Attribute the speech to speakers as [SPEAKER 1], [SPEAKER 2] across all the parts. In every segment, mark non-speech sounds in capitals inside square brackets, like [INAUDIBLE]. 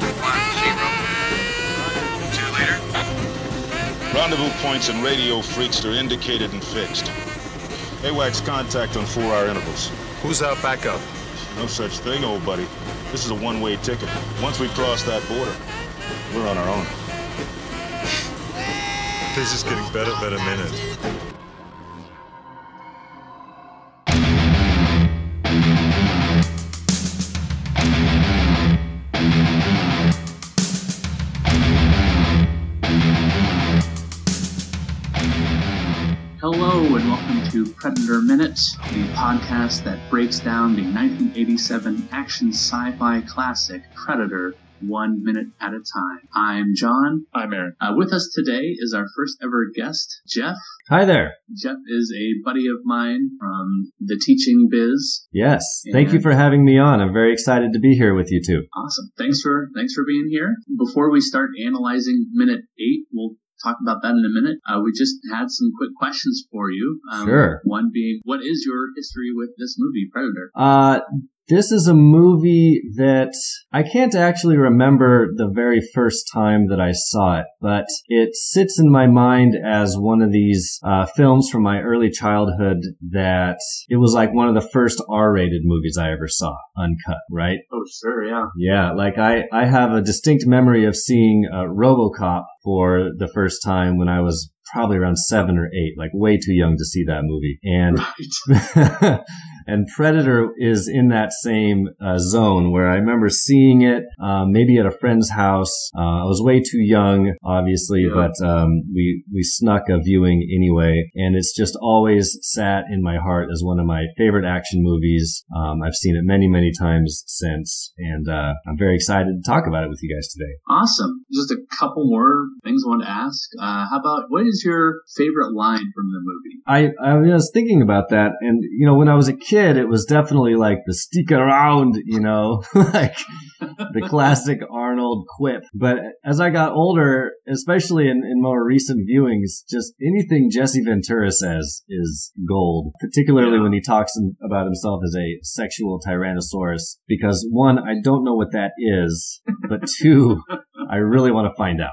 [SPEAKER 1] Delta 1, zero. Two later.
[SPEAKER 2] Rendezvous points and radio freqs are indicated and fixed. AWACS contact on four-hour intervals.
[SPEAKER 3] Who's our backup?
[SPEAKER 2] No such thing, old buddy. This is a one-way ticket. Once we cross that border, we're on our own.
[SPEAKER 3] This is getting better by the minute.
[SPEAKER 4] To Predator Minute, the podcast that breaks down the 1987 action sci-fi classic Predator one minute at a time. I'm John.
[SPEAKER 3] I'm Aaron.
[SPEAKER 4] Uh, with us today is our first ever guest, Jeff.
[SPEAKER 5] Hi there.
[SPEAKER 4] Jeff is a buddy of mine from the teaching biz.
[SPEAKER 5] Yes. Thank you for having me on. I'm very excited to be here with you too.
[SPEAKER 4] Awesome. Thanks for thanks for being here. Before we start analyzing minute eight, we'll talk about that in a minute. Uh, we just had some quick questions for you. Um,
[SPEAKER 5] Sure.
[SPEAKER 4] One being, what is your history with this movie, Predator?
[SPEAKER 5] Uh, this is a movie that I can't actually remember the very first time that I saw it, but it sits in my mind as one of these uh, films from my early childhood that it was like one of the first R-rated movies I ever saw, uncut, right?
[SPEAKER 4] Oh, sure, yeah.
[SPEAKER 5] Yeah, like I, I have a distinct memory of seeing uh, RoboCop for the first time when I was probably around seven or eight, like way too young to see that movie. And [LAUGHS]
[SPEAKER 4] Right. [LAUGHS]
[SPEAKER 5] and Predator is in that same uh, zone where I remember seeing it, um, maybe at a friend's house. Uh, I was way too young, obviously,
[SPEAKER 4] Yeah.
[SPEAKER 5] but um, we we snuck a viewing anyway, and it's just always sat in my heart as one of my favorite action movies. Um, I've seen it many many times since, and uh, I'm very excited to talk about it with you guys today.
[SPEAKER 4] Awesome. Just a couple more things I wanted to ask. Uh, how about, what is your favorite line from the movie?
[SPEAKER 5] I, I was thinking about that, and you know, when I was a kid, it was definitely like the "stick around," you know, [LAUGHS] like the classic Arnold quip. But as I got older, especially in, in more recent viewings, just anything Jesse Ventura says is gold. Particularly
[SPEAKER 4] Yeah.
[SPEAKER 5] when he talks about himself as a sexual tyrannosaurus, because one, I don't know what that is, but two, I really want to find out.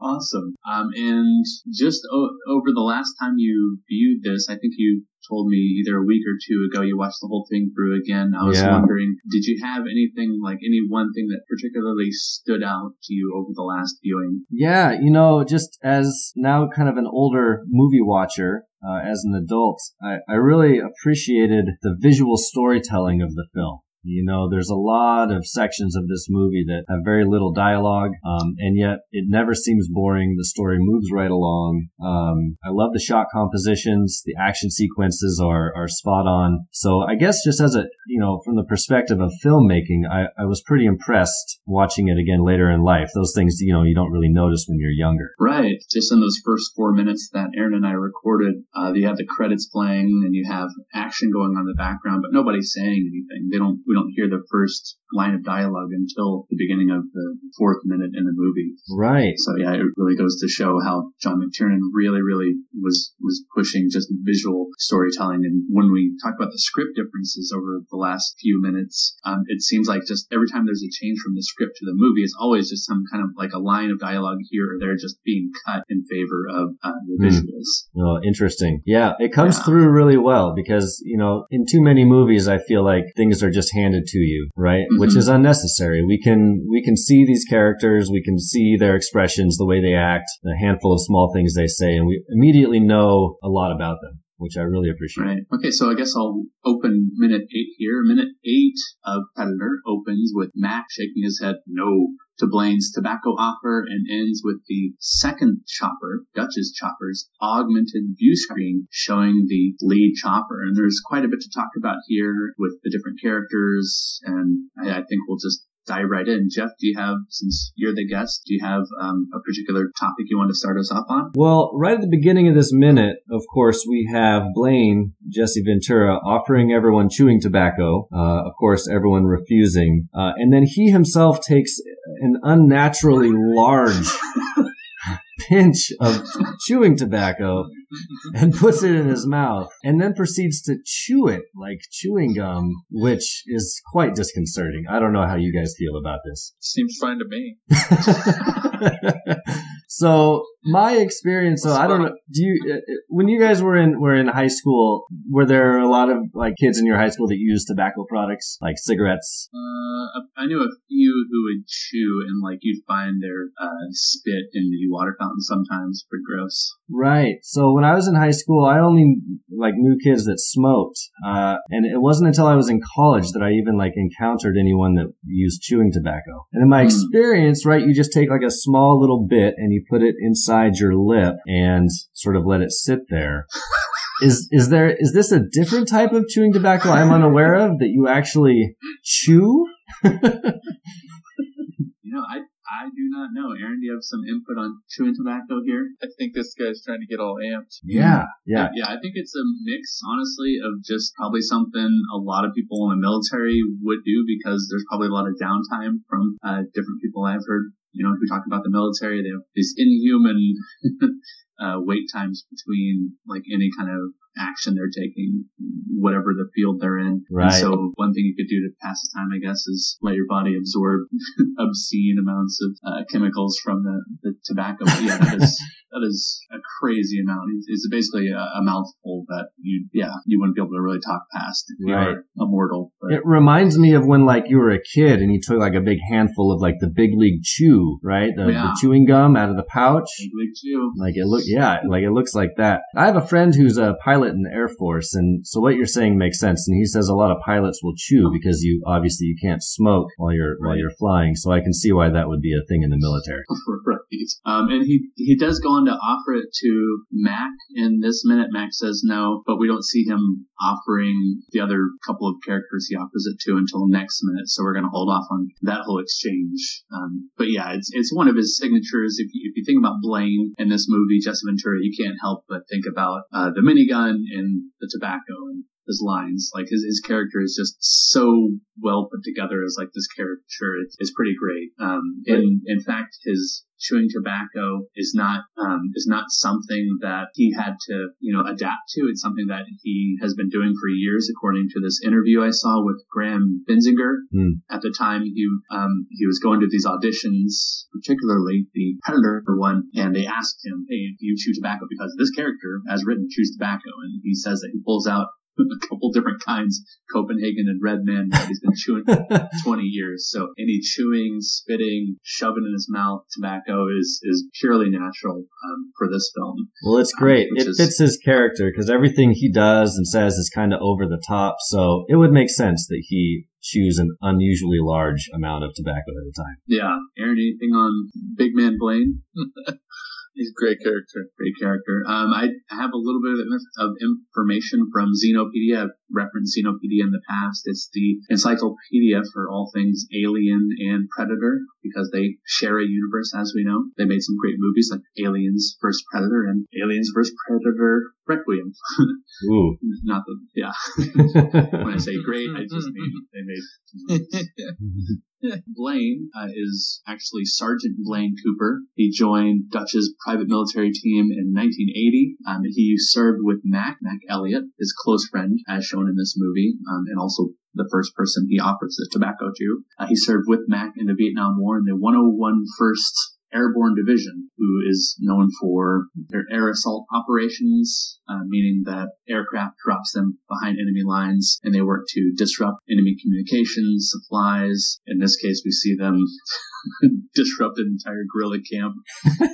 [SPEAKER 4] Awesome. Um, and just o- over the last time you viewed this, I think you told me either a week or two ago you watched the whole thing through again. I was
[SPEAKER 5] Yeah.
[SPEAKER 4] wondering, did you have anything like any one thing that particularly stood out to you over the last viewing?
[SPEAKER 5] Yeah, you know, just as now kind of an older movie watcher, uh, as an adult, I, I really appreciated the visual storytelling of the film. You know, there's a lot of sections of this movie that have very little dialogue, um, and yet it never seems boring. The story moves right along. Um, I love the shot compositions. The action sequences are, are spot on. So I guess just as a, you know, from the perspective of filmmaking, I, I was pretty impressed watching it again later in life. Those things, you know, you don't really notice when you're younger.
[SPEAKER 4] Right. Just in those first four minutes that Aaron and I recorded, uh, you have the credits playing and you have action going on in the background, but nobody's saying anything. They don't, we don't hear the first line of dialogue until the beginning of the fourth minute in the movie.
[SPEAKER 5] Right.
[SPEAKER 4] So yeah, it really goes to show how John McTiernan really, really was was pushing just visual storytelling. And when we talk about the script differences over the last few minutes, um, it seems like just every time there's a change from the script to the movie, it's always just some kind of like a line of dialogue here or there just being cut in favor of uh, the
[SPEAKER 5] Hmm.
[SPEAKER 4] visuals.
[SPEAKER 5] Oh, interesting. Yeah, it comes
[SPEAKER 4] Yeah.
[SPEAKER 5] through really well because, you know, in too many movies, I feel like things are just handed to you, right? Which
[SPEAKER 4] Mhm.
[SPEAKER 5] is unnecessary. We can, we can see these characters, we can see their expressions, the way they act, a handful of small things they say, and we immediately know a lot about them, which I really appreciate.
[SPEAKER 4] Right. Okay, so I guess I'll open minute eight here. Minute eight of Predator opens with Mac shaking his head no to Blaine's tobacco offer and ends with the second chopper, Dutch's chopper's augmented view screen showing the lead chopper. And there's quite a bit to talk about here with the different characters, and I, I think we'll just dive right in. Jeff, do you have, since you're the guest, do you have um, a particular topic you want to start us off on?
[SPEAKER 5] Well, right at the beginning of this minute, of course, we have Blaine, Jesse Ventura, offering everyone chewing tobacco. Uh, of course, everyone refusing. Uh, and then he himself takes an unnaturally large [LAUGHS] pinch of chewing tobacco [LAUGHS] and puts it in his mouth and then proceeds to chew it like chewing gum, which is quite disconcerting. I don't know how you guys feel about this.
[SPEAKER 3] Seems fine to me. [LAUGHS] [LAUGHS]
[SPEAKER 5] so my experience, so I don't know. Do you, uh, when you guys were in were in high school, were there a lot of like kids in your high school that used tobacco products like cigarettes?
[SPEAKER 4] Uh, I knew a few who would chew and like you'd find their uh, spit in the water fountain sometimes. Pretty gross.
[SPEAKER 5] Right. So when I was in high school, I only like knew kids that smoked, uh, and it wasn't until I was in college that I even like encountered anyone that used chewing tobacco. And in my mm. experience, right, you just take like a small little bit and you put it inside your lip and sort of let it sit there. is is there is this a different type of chewing tobacco I'm unaware of that you actually chew?
[SPEAKER 4] you know, I I do not know. Aaron, do you have some input on chewing tobacco here?
[SPEAKER 3] I think this guy's trying to get all amped.
[SPEAKER 5] Yeah, yeah.
[SPEAKER 4] Yeah, I think it's a mix, honestly, of just probably something a lot of people in the military would do because there's probably a lot of downtime from uh, different people I've heard, you know, who talk about the military. They have these inhuman [LAUGHS] uh, wait times between like any kind of action they're taking, whatever the field they're in.
[SPEAKER 5] Right.
[SPEAKER 4] And so one thing you could do to pass the time, I guess, is let your body absorb [LAUGHS] obscene amounts of uh, chemicals from the, the tobacco. But yeah, that is [LAUGHS] that is a crazy amount. It's, basically a, a, mouthful that you, yeah, you wouldn't be able to really talk past if right. immortal.
[SPEAKER 5] But. It reminds me of when like you were a kid and you took like a big handful of like the big league chew, right? The, yeah. the chewing gum out of the pouch.
[SPEAKER 4] Big league chew.
[SPEAKER 5] Like it look, yeah, like it looks like that. I have a friend who's a pilot in the Air Force, and so what you're saying makes sense. And he says a lot of pilots will chew because you obviously you can't smoke while you're right. while you're flying. So I can see why that would be a thing in the military. [LAUGHS]
[SPEAKER 4] right. Um, and he he does go on to offer it to Mac in this minute. Mac says no, but we don't see him offering the other couple of characters he offers it to until next minute. So we're going to hold off on that whole exchange. Um, but yeah, it's it's one of his signatures. If you, if you think about Blaine in this movie, Jesse Ventura, you can't help but think about uh, the minigun and the tobacco and his lines. Like his, his character is just so well put together as like this character. It's, it's pretty great. Um, in, in fact, his chewing tobacco is not, um, is not something that he had to, you know, adapt to. It's something that he has been doing for years, according to this interview I saw with Graham Bensinger. Mm. At the time, he, um, he was going to these auditions, particularly the Predator one, and they asked him, Hey, do you chew tobacco? Because this character, as written, chews tobacco. And he says that he pulls out [LAUGHS] a couple different kinds, Copenhagen and Red Man, that he's been chewing for [LAUGHS] 20 years. So any chewing, spitting, shoving in his mouth tobacco is, is purely natural um, for this film.
[SPEAKER 5] Well, it's great. Um, it is, fits his character because everything he does and says is kind of over the top. So it would make sense that he chews an unusually large amount of tobacco at a time.
[SPEAKER 4] Yeah. Aaron, anything on Big Man Blaine? [LAUGHS]
[SPEAKER 3] He's a great character.
[SPEAKER 4] Great character. Um, I have a little bit of information from Xenopedia. I've referenced Xenopedia in the past. It's the encyclopedia for all things Alien and Predator because they share a universe, as we know. They made some great movies like Aliens vs. Predator and Aliens vs. Predator Requiem. [LAUGHS]
[SPEAKER 5] Ooh.
[SPEAKER 4] Not the, yeah. [LAUGHS] when I say great, I just mean they made [LAUGHS] Blaine uh, is actually Sergeant Blaine Cooper. He joined Dutch's private military team in 1980. Um, he served with Mac, Mac Eliot, his close friend, as shown in this movie, um, and also the first person he offers the tobacco to. Uh, he served with Mac in the Vietnam War in the 101 First Airborne Division, who is known for their air assault operations, uh, meaning that aircraft drops them behind enemy lines and they work to disrupt enemy communications, supplies. In this case, we see them [LAUGHS] disrupt an entire guerrilla camp.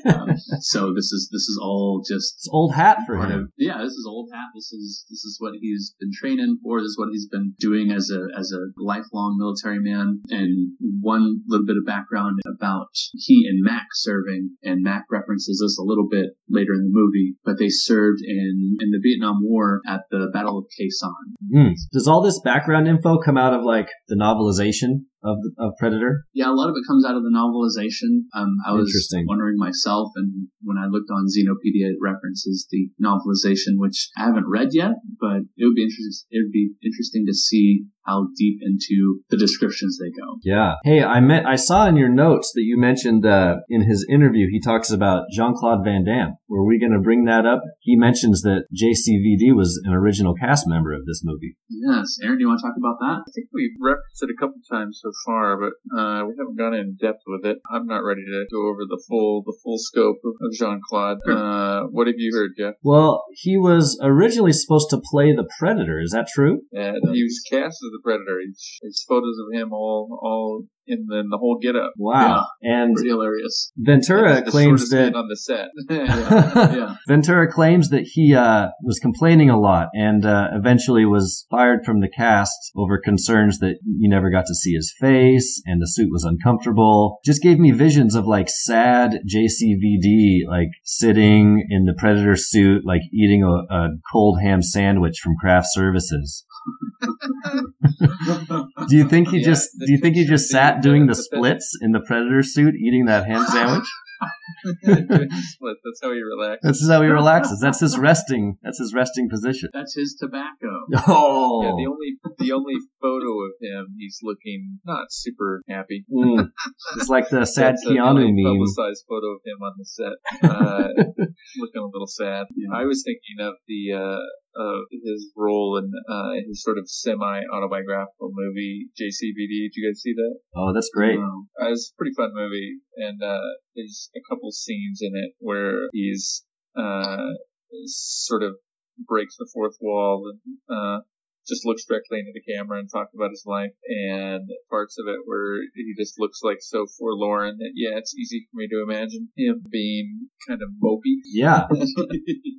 [SPEAKER 4] Um, [LAUGHS] so this is this is all just
[SPEAKER 5] it's old hat for him. Of,
[SPEAKER 4] yeah, this is old hat. This is this is what he's been training for. This is what he's been doing as a as a lifelong military man. And one little bit of background about he and Mac serving, and Mac references this a little bit later in the movie, but they served in in the Vietnam War at the Battle of Khe Sanh.
[SPEAKER 5] Mm. Does all this background info come out of like the novelization of of Predator?
[SPEAKER 4] Yeah, a lot of it comes out of the novelization. Um, I was wondering myself, and when I looked on Xenopedia, it references the novelization, which I haven't read yet, but it would be interesting. It would be interesting to see how deep into the descriptions they go.
[SPEAKER 5] Yeah. Hey, I met, I saw in your notes that you mentioned, uh, in his interview, he talks about Jean-Claude Van Damme. Were we going to bring that up? He mentions that JCVD was an original cast member of this movie.
[SPEAKER 4] Yes. Aaron, do you want to talk about that?
[SPEAKER 3] I think we've referenced it a couple times so far, but uh, we haven't gone in depth with it. I'm not ready to go over the full the full scope of, of Jean Claude. Uh, what have you heard, Jeff?
[SPEAKER 5] Well, he was originally supposed to play the Predator. Is that true?
[SPEAKER 3] And he was cast as the Predator. He's, there's photos of him all all in the, in the whole get up.
[SPEAKER 5] Wow. And
[SPEAKER 4] Pretty hilarious.
[SPEAKER 5] Ventura
[SPEAKER 3] the
[SPEAKER 5] claims that
[SPEAKER 3] on the set. [LAUGHS] [LAUGHS]
[SPEAKER 4] Yeah.
[SPEAKER 5] Ventura claims that he uh, was complaining a lot and uh, eventually was fired from the cast over concerns that you never got to see his face and the suit was uncomfortable. Just gave me visions of like sad JCVD, like sitting in the Predator suit, like eating a, a cold ham sandwich from craft services. [LAUGHS] Do you think he
[SPEAKER 3] Yeah,
[SPEAKER 5] just? Do you think he just sat doing the splits in the Predator suit, eating that ham sandwich? [LAUGHS]
[SPEAKER 3] Split. That's how he relaxes.
[SPEAKER 5] This is how he relaxes. That's his resting. That's his resting position.
[SPEAKER 4] That's his tobacco. [LAUGHS]
[SPEAKER 5] Oh,
[SPEAKER 3] Yeah, the only the only photo of him, he's looking not super happy.
[SPEAKER 5] Mm. [LAUGHS] it's like the sad
[SPEAKER 3] That's, the
[SPEAKER 5] Keanu meme.
[SPEAKER 3] Publicized photo of him on the set, uh, [LAUGHS] looking a little sad. I was thinking of the uh, of his role in uh, his sort of semi autobiographical movie JCVD. Did you guys see that?
[SPEAKER 5] Oh, that's great.
[SPEAKER 4] Um,
[SPEAKER 3] Uh, it's a pretty fun movie, and uh, there's a couple scenes in it where he's uh, sort of breaks the fourth wall and uh, just looks directly into the camera and talks about his life, and parts of it where he just looks like so forlorn that yeah, it's easy for me to imagine him being kind of mopey
[SPEAKER 5] Yeah. [LAUGHS]
[SPEAKER 3] in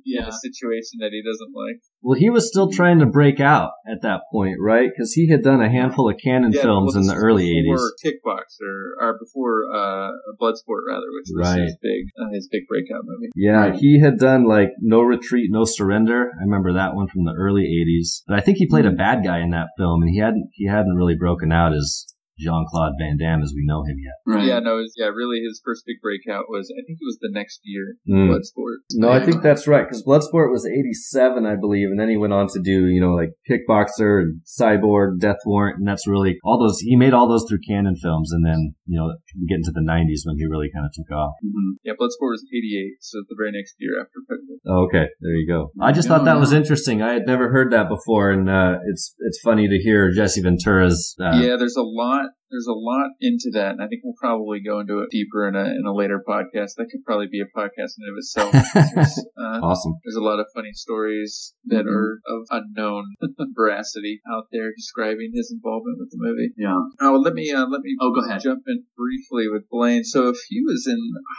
[SPEAKER 4] yeah.
[SPEAKER 3] a situation that he doesn't like.
[SPEAKER 5] Well, he was still trying to break out at that point, right? Because he had done a handful of Cannon
[SPEAKER 3] Yeah,
[SPEAKER 5] films
[SPEAKER 3] well,
[SPEAKER 5] in
[SPEAKER 3] this
[SPEAKER 5] the
[SPEAKER 3] is
[SPEAKER 5] early
[SPEAKER 3] before
[SPEAKER 5] '80s.
[SPEAKER 3] Kickboxer, or before uh, Bloodsport, rather, which was
[SPEAKER 5] Right.
[SPEAKER 3] his big uh, his big breakout movie.
[SPEAKER 5] Yeah, he had done like No Retreat, No Surrender. I remember that one from the early '80s. But I think he played a mm. bad guy in that film, and he hadn't he hadn't really broken out as Jean Claude Van Damme as we know him yet.
[SPEAKER 4] Right.
[SPEAKER 3] Yeah, no, it was, yeah, really his first big breakout was, I think it was the next year,
[SPEAKER 5] Mm.
[SPEAKER 3] Bloodsport.
[SPEAKER 5] No, I think that's right because Bloodsport was '87, I believe, and then he went on to do you know like Kickboxer and Cyborg, Death Warrant, and that's really all those. He made all those through Cannon films, and then you know we get into the '90s when he really kind of took off.
[SPEAKER 4] Mhm.
[SPEAKER 3] Yeah, Bloodsport was 88, so the very next year after Predator.
[SPEAKER 5] Oh, okay, there you go. I just
[SPEAKER 4] Yeah,
[SPEAKER 5] thought that
[SPEAKER 4] yeah.
[SPEAKER 5] was interesting. I had never heard that before, and uh, it's it's funny to hear Jesse Ventura's. Uh,
[SPEAKER 3] yeah, there's a lot, not there's a lot into that, and I think we'll probably go into it deeper in a, in a later podcast. That could probably be a podcast in and of itself. [LAUGHS] There's, uh,
[SPEAKER 5] Awesome.
[SPEAKER 3] there's a lot of funny stories that
[SPEAKER 4] Mhm.
[SPEAKER 3] are of unknown [LAUGHS] veracity out there describing his involvement with the movie.
[SPEAKER 4] Yeah.
[SPEAKER 3] Oh, let me uh, let me
[SPEAKER 4] Oh, go ahead.
[SPEAKER 3] jump in briefly with Blaine. So if he was in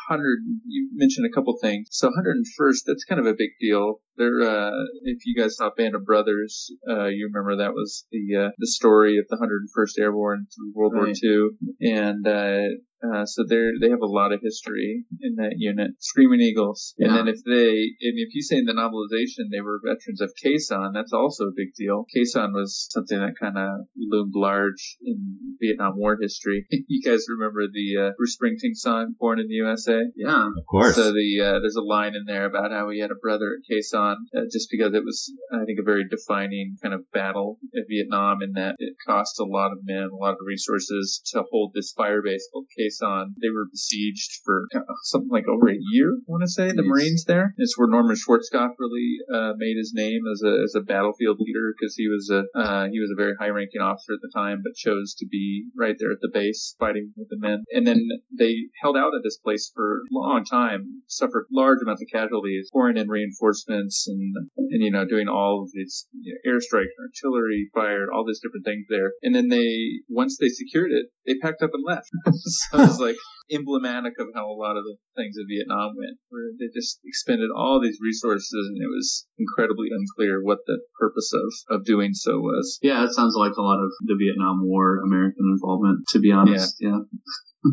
[SPEAKER 3] 100, you mentioned a couple things. So 101st, that's kind of a big deal. There, uh, if you guys saw Band of Brothers, uh, you remember that was the uh, the story of the 101st Airborne through World War
[SPEAKER 4] Right.
[SPEAKER 3] II, and uh, uh, so they they have a lot of history in that unit. Screaming Eagles, and then if they and if you say in the novelization they were veterans of Khe Sanh, that's also a big deal. Khe Sanh was something that kind of loomed large in Vietnam War history. [LAUGHS] you guys remember the uh, Bruce Springsteen song "Born in the USA"?
[SPEAKER 4] Yeah.
[SPEAKER 5] Of course.
[SPEAKER 3] So the uh, there's a line in there about how he had a brother at Khe Sanh, uh, just because it was, I think, a very defining kind of battle in Vietnam, in that it cost a lot of men, a lot of resources to hold this fire base called Khe Sanh. They were besieged for uh, something like over a year. I want to say the
[SPEAKER 4] Jeez.
[SPEAKER 3] Marines there. It's where Norman Schwarzkopf really uh, made his name as a as a battlefield leader because he was a uh, he was a very high ranking officer at the time, but chose to be right there at the base fighting with the men. And then they held out at this place for a long time, suffered large amounts of casualties, pouring in reinforcements and and you know doing all of these you know, airstrikes, and artillery fire, all these different things there. And then they once they secured it, they packed up and left. [LAUGHS] so it's [LAUGHS] like emblematic of how a lot of the things in Vietnam went, where they just expended all these resources and it was incredibly unclear what the purpose of, of doing so was.
[SPEAKER 4] Yeah, it sounds like a lot of the Vietnam War American involvement, to be honest. Yeah.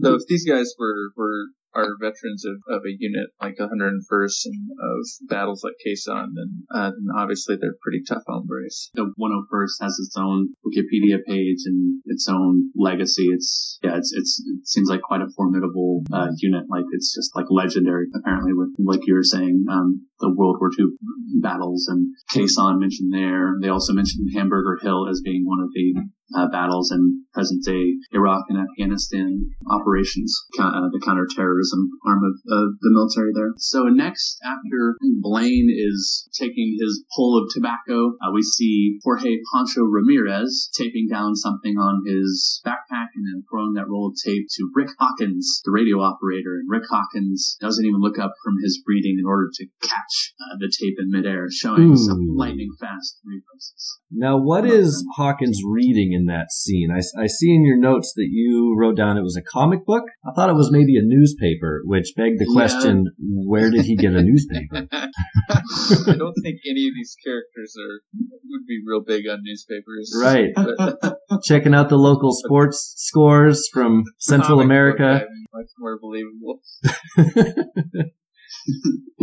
[SPEAKER 3] So if these guys were, were are veterans of, of a unit like 101st and of battles like Khe Sanh, then, uh, then obviously they're pretty tough hombres.
[SPEAKER 4] The 101st has its own Wikipedia page and its own legacy. It's, yeah, it's, it's, it seems like quite a formidable, uh, unit. Like it's just like legendary, apparently, with, like you were saying, um, the World War II battles and Sanh mentioned there. They also mentioned Hamburger Hill as being one of the uh, battles in present day Iraq and Afghanistan operations, uh, the counterterrorism arm of uh, the military there. So next, after Blaine is taking his pull of tobacco, uh, we see Jorge Poncho Ramirez taping down something on his backpack and then throwing that roll of tape to Rick Hawkins, the radio operator. And Rick Hawkins doesn't even look up from his reading in order to catch uh, the tape in midair, showing Ooh. some lightning fast reflexes.
[SPEAKER 5] Now, what is Hawkins reading in that scene? I, I see in your notes that you wrote down it was a comic book. I thought it was maybe a newspaper, which begged the question, yeah. where did he get a newspaper? [LAUGHS]
[SPEAKER 3] I don't think any of these characters are would be real big on newspapers.
[SPEAKER 5] Right. [LAUGHS] Checking out the local sports scores from Central America.
[SPEAKER 3] much more believable. [LAUGHS]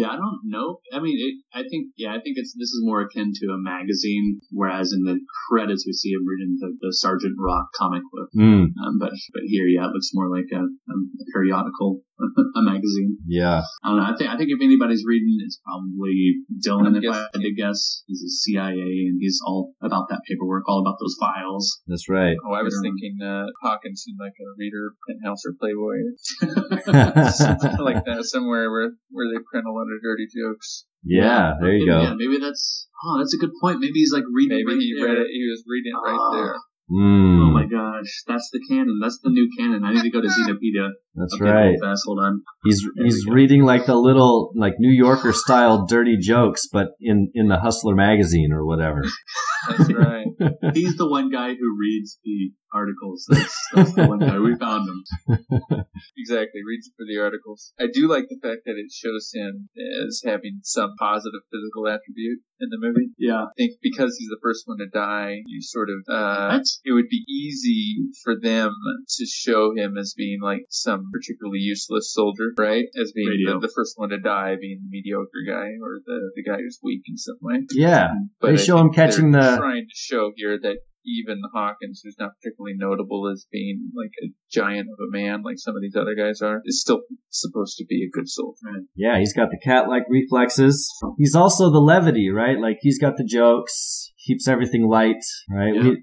[SPEAKER 4] yeah, I don't know. I mean, it, I think, yeah, I think it's this is more akin to a magazine, whereas in the credits we see him reading the, the Sergeant Rock comic book.
[SPEAKER 5] Mm.
[SPEAKER 4] Um, but but here, yeah, it looks more like a, a periodical, [LAUGHS] a magazine.
[SPEAKER 5] Yeah,
[SPEAKER 4] I don't know. I think I think if anybody's reading, it's probably Dillon. If I had to guess, he's a CIA and he's all about that paperwork, all about those files.
[SPEAKER 5] That's right.
[SPEAKER 3] Oh, I was yeah. thinking uh, Hawkins seemed like a reader, Penthouse or Playboy, [LAUGHS] [LAUGHS] like that somewhere where where they print a lot of dirty jokes.
[SPEAKER 5] Yeah, there you
[SPEAKER 4] go.
[SPEAKER 5] Yeah,
[SPEAKER 4] maybe that's oh, that's a good point. Maybe he's like reading.
[SPEAKER 3] Maybe
[SPEAKER 4] right
[SPEAKER 3] he
[SPEAKER 4] there.
[SPEAKER 3] read it. He was reading it right there.
[SPEAKER 5] Mm.
[SPEAKER 4] My gosh, that's the canon. That's the new canon. I need to go to Xenopedia.
[SPEAKER 5] That's okay, right.
[SPEAKER 4] Fast, hold on.
[SPEAKER 5] He's he's reading like the little like New Yorker style dirty jokes, but in in the Hustler magazine or whatever. [LAUGHS]
[SPEAKER 3] That's right.
[SPEAKER 4] He's the one guy who reads the articles. That's, that's the one guy. We found him. [LAUGHS]
[SPEAKER 3] exactly. Reads for the articles. I do like the fact that it shows him as having some positive physical attribute in the movie.
[SPEAKER 4] Yeah.
[SPEAKER 3] I think because he's the first one to die, you sort of, uh, it would be easy for them to show him as being like some particularly useless soldier, right? As being the, the, first one to die, being the mediocre guy or the, the guy who's weak in some way.
[SPEAKER 5] Yeah. But they show him catching the.
[SPEAKER 3] Trying to show here that even Hawkins, who's not particularly notable as being like a giant of a man like some of these other guys are, is still supposed to be a good soldier.
[SPEAKER 5] Yeah, he's got the cat-like reflexes. He's also the levity, right? Like he's got the jokes keeps everything light, right? Yeah.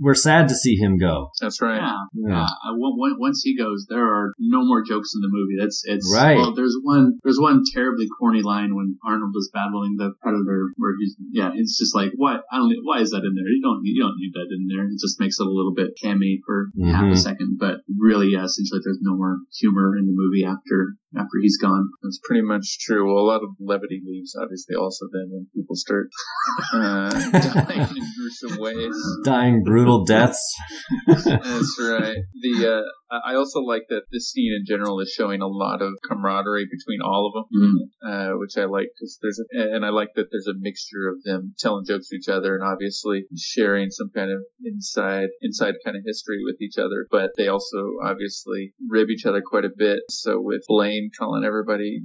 [SPEAKER 5] We, are sad to see him go.
[SPEAKER 3] That's right.
[SPEAKER 4] Yeah. yeah. Uh, once he goes, there are no more jokes in the movie. That's it's
[SPEAKER 5] right.
[SPEAKER 4] Well, there's one there's one terribly corny line when Arnold is battling the Predator, where he's yeah, it's just like what I don't why is that in there? You don't you don't need that in there. It just makes it a little bit cammy for mm-hmm. half a second, but really, yeah, essentially, there's no more humor in the movie after after he's gone.
[SPEAKER 3] That's pretty much true. Well, a lot of levity leaves, obviously, also then when people start uh, [LAUGHS] dying in gruesome ways,
[SPEAKER 5] dying brutal deaths.
[SPEAKER 3] That's right. The uh, I also like that this scene in general is showing a lot of camaraderie between all of them,
[SPEAKER 4] mm
[SPEAKER 3] uh, which I like because there's a, and I like that there's a mixture of them telling jokes to each other and obviously sharing some kind of inside inside kind of history with each other, but they also obviously rib each other quite a bit. So with Blaine calling everybody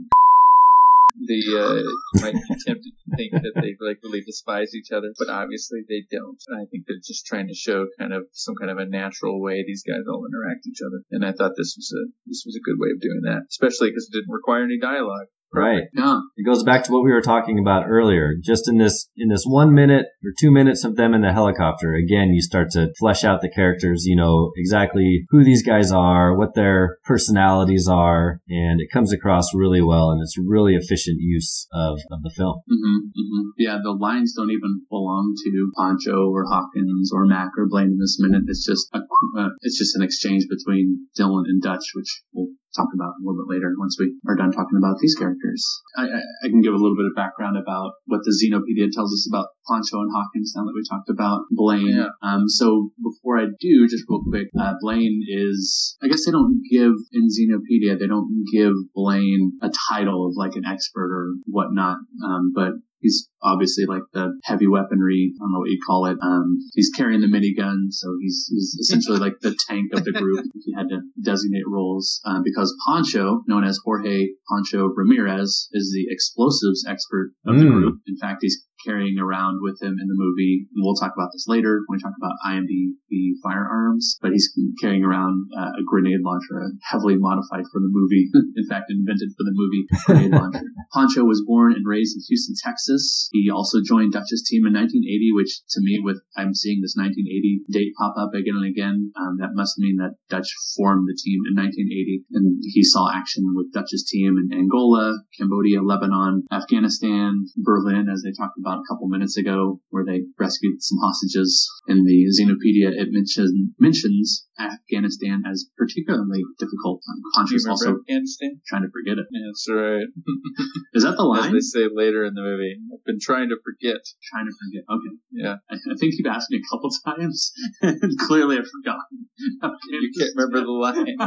[SPEAKER 3] the uh, might be tempted to think that they like really despise each other, but obviously they don't. I think they're just trying to show kind of some kind of a natural way these guys all interact with each other, and I thought this was a this was a good way of doing that, especially because it didn't require any dialogue.
[SPEAKER 5] Right.
[SPEAKER 4] Yeah.
[SPEAKER 5] It goes back to what we were talking about earlier. Just in this, in this one minute or two minutes of them in the helicopter, again, you start to flesh out the characters, you know, exactly who these guys are, what their personalities are, and it comes across really well and it's really efficient use of, of the film.
[SPEAKER 4] Mm-hmm, mm-hmm. Yeah, the lines don't even belong to Poncho or Hawkins or Mac or Blaine in this minute. It's just a, uh, it's just an exchange between Dillon and Dutch, which we'll talk about a little bit later once we are done talking about these characters. I, I, I, can give a little bit of background about what the Xenopedia tells us about Poncho and Hawkins now that we talked about Blaine.
[SPEAKER 3] Yeah.
[SPEAKER 4] Um, so before I do, just real quick, uh, Blaine is, I guess they don't give in Xenopedia, they don't give Blaine a title of like an expert or whatnot. Um, but he's obviously like the heavy weaponry. I don't know what you'd call it. Um, he's carrying the minigun, so he's, he's essentially like the tank of the group. [LAUGHS] If you had to designate roles, um, because Poncho, known as Jorge Poncho Ramirez, is the explosives expert of the
[SPEAKER 5] Mm.
[SPEAKER 4] group. In fact, he's carrying around with him in the movie. And we'll talk about this later when we talk about IMDb firearms. But he's carrying around uh, a grenade launcher, heavily modified for the movie. [LAUGHS] in fact, invented for the movie grenade launcher. [LAUGHS] Poncho was born and raised in Houston, Texas. He also joined Dutch's team in 1980, which to me, with I'm seeing this 1980 date pop up again and again, um, that must mean that Dutch formed the team in 1980, and he saw action with Dutch's team in Angola, Cambodia, Lebanon, Afghanistan, Berlin, as they talked about a couple minutes ago, where they rescued some hostages. In the Xenopedia, it mention, mentions Afghanistan as particularly difficult.
[SPEAKER 3] Um, I'm
[SPEAKER 4] conscious also
[SPEAKER 3] Afghanistan?
[SPEAKER 4] trying to forget it.
[SPEAKER 3] Yeah, that's right. [LAUGHS]
[SPEAKER 4] Is that the
[SPEAKER 3] As
[SPEAKER 4] line?
[SPEAKER 3] they say later in the movie, I've been trying to forget.
[SPEAKER 4] trying to forget. Okay.
[SPEAKER 3] Yeah.
[SPEAKER 4] I, I think you've asked me a couple [LAUGHS] times, and clearly I've forgotten. [LAUGHS]
[SPEAKER 3] You can't remember the line.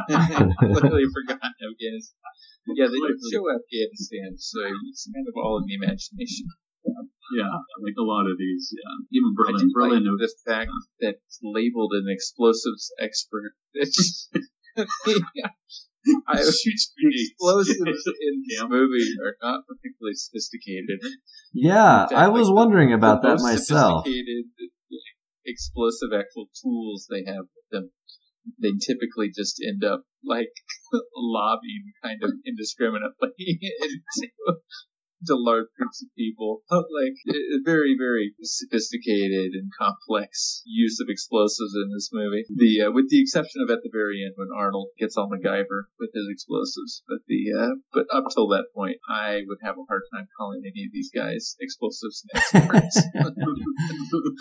[SPEAKER 3] Clearly forgotten Afghanistan. Yeah, they don't show Afghanistan, so it's kind of all in the imagination.
[SPEAKER 4] Yeah, like a lot of these. Yeah, even
[SPEAKER 3] I
[SPEAKER 4] Berlin.
[SPEAKER 3] do
[SPEAKER 4] Berlin.
[SPEAKER 3] like the fact that it's labeled an explosives expert. [LAUGHS] [LAUGHS] It's I, explosives [LAUGHS] in this
[SPEAKER 4] Yeah.
[SPEAKER 3] movie are not particularly sophisticated.
[SPEAKER 5] Yeah,
[SPEAKER 3] fact,
[SPEAKER 5] I was
[SPEAKER 3] like, the-
[SPEAKER 5] wondering about
[SPEAKER 3] the
[SPEAKER 5] that myself.
[SPEAKER 3] Sophisticated explosive actual tools they have with them. They typically just end up like lobbying kind of indiscriminately into, to large groups of people. Like a very, very sophisticated and complex use of explosives in this movie. The uh, with the exception of at the very end when Arnold gets all MacGyver with his explosives. But the uh, but up till that point, I would have a hard time calling any of these guys explosives [LAUGHS] experts. [LAUGHS]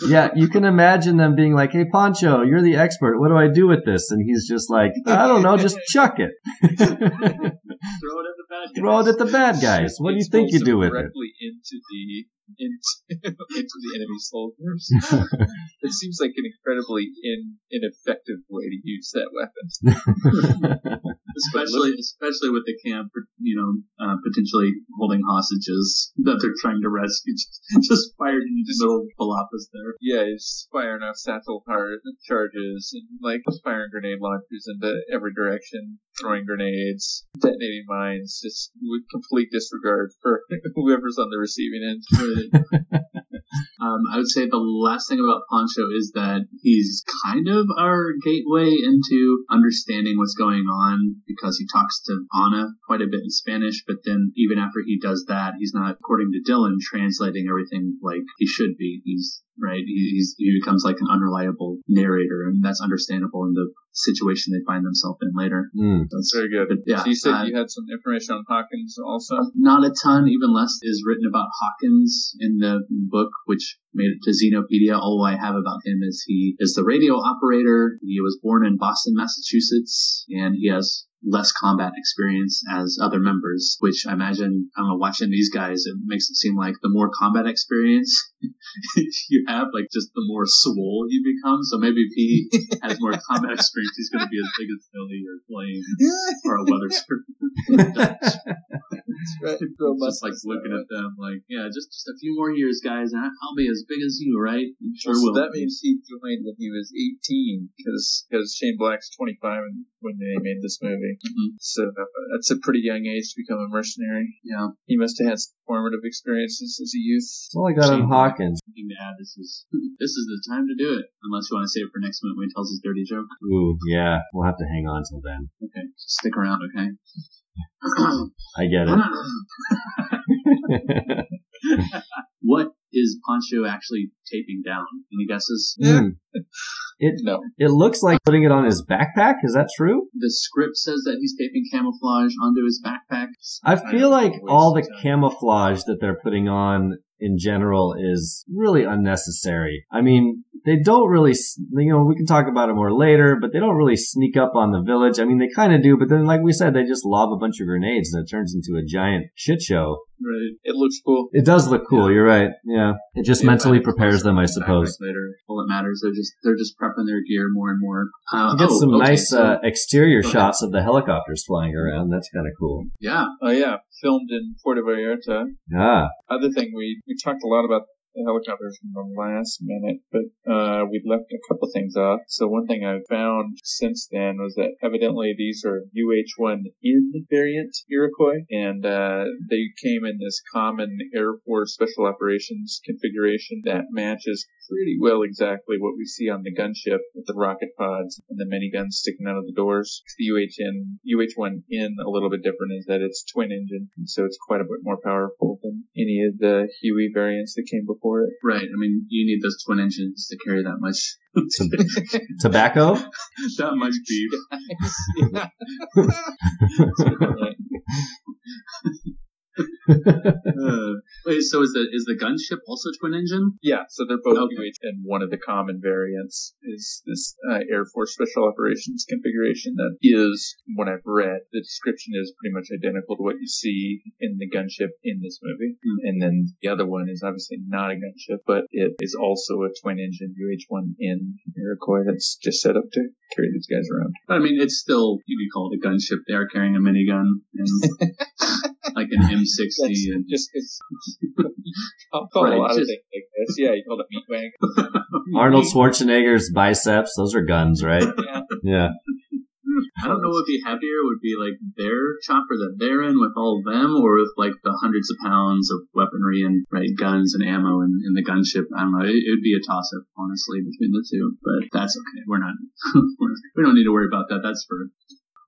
[SPEAKER 5] Yeah, you can imagine them being like, "Hey, Poncho, you're the expert. What do I do with this?" And he's just like, "I don't know. Just chuck it. [LAUGHS]
[SPEAKER 4] Throw it at the bad guys.
[SPEAKER 5] Throw it at the bad guys. What do you think you do with it?"
[SPEAKER 3] Directly into the into, [LAUGHS] into the enemy soldiers. [LAUGHS] it seems like an incredibly in, ineffective way to use that weapon. [LAUGHS]
[SPEAKER 4] especially especially with the camp, you know, uh, potentially holding hostages that they're trying to rescue. Just, just fired into the middle of Palapas there.
[SPEAKER 3] Yeah, he's firing off satchel charges and like firing grenade launchers into every direction, throwing grenades, detonating mines, just with complete disregard for whoever's on the receiving end. [LAUGHS]
[SPEAKER 4] Um, I would say the last thing about Poncho is that he's kind of our gateway into understanding what's going on because he talks to Anna quite a bit in Spanish, but then even after he does that, he's not, according to Dillon, translating everything like he should be. He's right. He, he's, he becomes like an unreliable narrator, and that's understandable in the situation they find themselves in later.
[SPEAKER 5] Mm.
[SPEAKER 4] That's
[SPEAKER 3] Very good.
[SPEAKER 4] But yeah,
[SPEAKER 3] so you said
[SPEAKER 4] uh,
[SPEAKER 3] you had some information on Hawkins also.
[SPEAKER 4] not a ton, even less is written about Hawkins in the book, which made it to Xenopedia. All I have about him is he is the radio operator. He was born in Boston, Massachusetts, and he has less combat experience as other members, which I imagine, I don't know, watching these guys, it makes it seem like the more combat experience [LAUGHS] you have, like just the more swole you become. So maybe if he [LAUGHS] has more combat experience, he's going to be as big as Billy or Blaine or a Weatherspoon. [LAUGHS] just like looking at them like, yeah, just just a few more years, guys, and I'll be as big as you, right? Sure
[SPEAKER 3] so
[SPEAKER 4] will.
[SPEAKER 3] that means he joined when he was 18 because Shane Black's 25 when they made this movie.
[SPEAKER 4] Mhm.
[SPEAKER 3] So uh, that's a pretty young age to become a mercenary.
[SPEAKER 4] yeah.
[SPEAKER 3] He must have had some formative experiences as a youth.
[SPEAKER 5] That's all I got on Hawkins.
[SPEAKER 4] Something to add. This is [LAUGHS] this is the time to do it. Unless you want to save it for next minute when he tells his dirty joke.
[SPEAKER 5] Ooh, yeah, we'll have to hang on till then.
[SPEAKER 4] Okay, stick around. Okay. [CLEARS THROAT] [COUGHS]
[SPEAKER 5] I get it. [LAUGHS]
[SPEAKER 4] what is Poncho actually taping down? Any guesses?
[SPEAKER 5] Mm. [LAUGHS] It
[SPEAKER 3] No.
[SPEAKER 5] it looks like putting it on his backpack. Is that true?
[SPEAKER 4] The script says that he's taping camouflage onto his backpack.
[SPEAKER 5] I feel like all the
[SPEAKER 3] time.
[SPEAKER 5] camouflage that they're putting on in general is really unnecessary. I mean, they don't really, you know, we can talk about it more later, but they don't really sneak up on the village. I mean, they kind of do, but then, like we said, they just lob a bunch of grenades and it turns into a giant shit show.
[SPEAKER 4] Right.
[SPEAKER 3] It looks cool.
[SPEAKER 5] It does look cool.
[SPEAKER 4] Yeah.
[SPEAKER 5] You're right. Yeah. It just
[SPEAKER 4] Yeah,
[SPEAKER 5] mentally prepares them, I suppose.
[SPEAKER 4] Later, all that matters, they're just just they're just prepping their gear more and more. Uh,
[SPEAKER 5] You get
[SPEAKER 4] oh,
[SPEAKER 5] some
[SPEAKER 4] okay,
[SPEAKER 5] nice
[SPEAKER 4] so-
[SPEAKER 5] uh, exterior
[SPEAKER 4] Go ahead.
[SPEAKER 5] shots of the helicopters flying around. That's kind of cool.
[SPEAKER 4] yeah,
[SPEAKER 3] Oh yeah, filmed in Puerto Vallarta.
[SPEAKER 5] Yeah.
[SPEAKER 3] Other thing, we we talked a lot about the helicopters in the last minute, but uh, we left a couple things off. So one thing I found since then was that evidently these are UH-1N variant Iroquois, and uh, they came in this common Air Force Special Operations configuration that matches pretty well exactly what we see on the gunship with the rocket pods and the many guns sticking out of the doors. The UHN, UH-1N a little bit different is that it's twin engine, so it's quite a bit more powerful than any of the Huey variants that came before it.
[SPEAKER 4] right. I mean, you need those twin engines to carry that much [LAUGHS]
[SPEAKER 5] tobacco.
[SPEAKER 4] that much beef.
[SPEAKER 3] Yeah. [LAUGHS] [LAUGHS]
[SPEAKER 4] Uh, wait, so is the is the gunship also twin engine?
[SPEAKER 3] Yeah, so they're both
[SPEAKER 4] Okay.
[SPEAKER 3] UH, and one of the common variants is this uh, Air Force Special Operations configuration that is, what I've read, the description is pretty much identical to what you see in the gunship in this movie.
[SPEAKER 4] Hmm.
[SPEAKER 3] And then the other one is obviously not a gunship, but it is also a twin engine UH-1N Iroquois that's just set up to carry these guys around.
[SPEAKER 4] But I mean, it's still you could call it a gunship. They are carrying a minigun and [LAUGHS] like an M60
[SPEAKER 3] That's
[SPEAKER 4] and um,
[SPEAKER 3] just, it's, I'll call
[SPEAKER 4] Right,
[SPEAKER 3] a lot of things like this. Yeah, you call it meat wagon.
[SPEAKER 5] Arnold Schwarzenegger's biceps. Those are guns, right? [LAUGHS]
[SPEAKER 3] Yeah.
[SPEAKER 5] Yeah.
[SPEAKER 4] I don't know what would be heavier. Would be like their chopper that they're in with all of them, or with like the hundreds of pounds of weaponry and right guns and ammo in, in the gunship. I don't know. It, it would be a toss up, honestly, between the two. But that's okay. We're not. [LAUGHS] we're, we don't need to worry about that. That's for